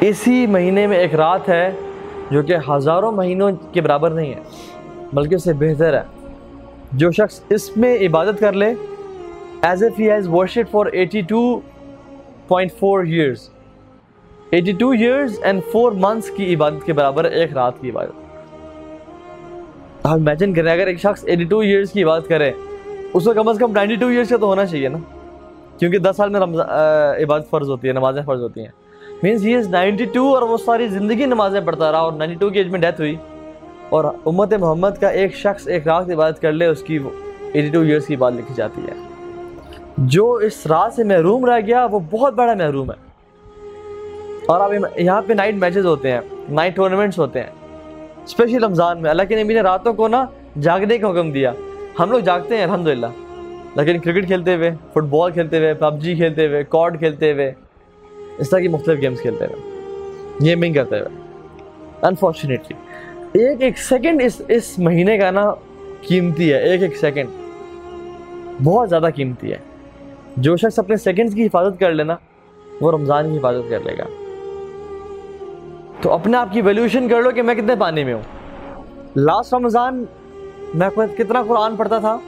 اسی مہینے میں ایک رات ہے جو کہ ہزاروں مہینوں کے برابر نہیں ہے، بلکہ اس سے بہتر ہے۔ جو شخص اس میں عبادت کر لے as if he has worshipped for eighty two point four years eighty two years and four months کی عبادت کے برابر ہے ایک رات کی عبادت۔ آپ امیجن کریں، اگر ایک شخص ایٹی ٹو ایئرس کی عبادت کرے، اس کو کم از کم نائنٹی ٹو ایئرس کا تو ہونا چاہیے نا۔ کیونکہ دس سال میں رمضان عبادت فرض ہوتی ہے، نمازیں فرض ہوتی ہیں۔ Means he is ninety two اور وہ ساری زندگی نمازیں پڑھتا رہا اور نائنٹی ٹو کی ایج میں ڈیتھ ہوئی اور امت محمد کا ایک شخص ایک رات عبادت کر لے، اس کی ایٹی ٹو ایئرس کی بات لکھی جاتی ہے۔ جو اس رات سے محروم رہ گیا، وہ بہت بڑا محروم ہے۔ اور اب یہاں پہ نائٹ میچز ہوتے ہیں نائٹ ٹورنامنٹس ہوتے ہیں۔ اسپیشلی رمضان میں اللہ کے نبی نے راتوں کو نا جاگنے کا حکم دیا۔ ہم لوگ جاگتے ہیں، الحمدللہ۔ لیکن کرکٹ کھیلتے ہوئے فٹ بال کھیلتے ہوئے، پب جی کھیلتے ہوئے کارڈ کھیلتے ہوئے اس طرح کی مختلف گیمز کھیلتے ہوئے گیمنگ کرتے ہوئے انفارچونیٹلی ایک ایک سیکنڈ اس اس مہینے کا نا قیمتی ہے ایک ایک سیکنڈ بہت زیادہ قیمتی ہے جو شخص اپنے سیکنڈز کی حفاظت کر لینا وہ رمضان کی حفاظت کر لے گا تو اپنے آپ کی ویلیوشن کر لو کہ میں کتنے پانی میں ہوں لاسٹ رمضان میں کتنا قرآن پڑھتا تھا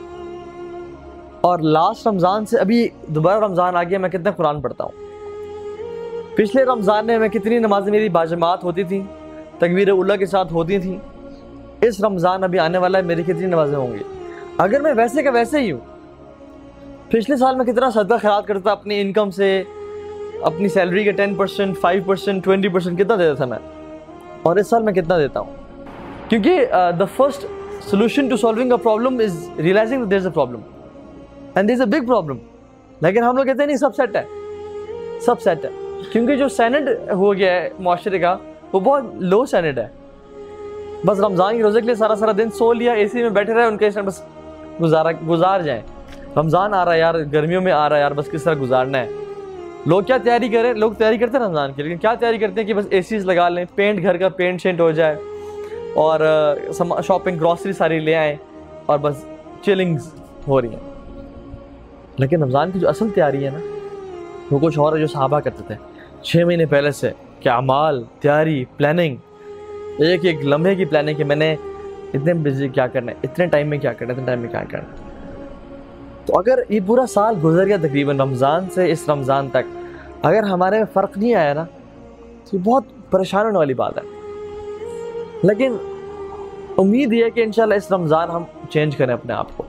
اور لاسٹ رمضان سے ابھی دوبارہ رمضان آ گیا میں کتنا قرآن پڑھتا ہوں پچھلے رمضان میں میں کتنی نمازیں میری باجماعت ہوتی تھیں، تکبیر اللہ کے ساتھ ہوتی تھیں۔ اس رمضان ابھی آنے والا ہے، میری کتنی نمازیں ہوں گی؟ اگر میں ویسے کا ویسے ہی ہوں، پچھلے سال میں کتنا صدقہ خیرات کرتا، اپنی انکم سے، اپنی سیلری کے ten percent five percent twenty percent کتنا دیتا تھا میں؟ اور اس سال میں کتنا دیتا ہوں؟ کیونکہ the first solution to solving a problem is realising there is a problem and there is a big problem لیکن ہم لوگ کہتے ہیں نہیں، سب سیٹ ہے۔ سب سیٹ ہے۔ کیونکہ جو سینٹ ہو گیا ہے معاشرے کا، وہ بہت لو سینٹ ہے۔ بس رمضان کے روزے کے لیے سارا سارا دن سو لیا اے سی میں بیٹھے رہے، ان کے بس گزارا گزار جائیں۔ رمضان آ رہا ہے یار، گرمیوں میں آ رہا ہے یار، بس کس طرح گزارنا ہے؟ لوگ کیا تیاری کریں لوگ تیاری کرتے ہیں رمضان کی لیکن کیا تیاری کرتے ہیں کہ بس اے سیز لگا لیں پینٹ گھر کا پینٹ شینٹ ہو جائے اور شاپنگ گروسری ساری لے آئیں اور بس چلنگز ہو رہی ہیں۔ لیکن رمضان کی جو اصل تیاری ہے نا وہ کچھ اور ہے جو صحابہ کرتے تھے۔ چھ مہینے پہلے سے کہ اعمال تیاری پلاننگ ایک ایک لمحے کی پلاننگ کہ میں نے اتنے بجے کیا کرنا ہے، اتنے ٹائم میں کیا کرنا ہے، اتنے ٹائم میں کیا کرنا ہے۔ تو اگر یہ پورا سال گزر گیا تقریباً رمضان سے اس رمضان تک، اگر ہمارے میں فرق نہیں آیا نا، تو یہ بہت پریشان ہونے والی بات ہے۔ لیکن امید یہ ہے کہ انشاءاللہ اس رمضان ہم چینج کریں اپنے آپ کو۔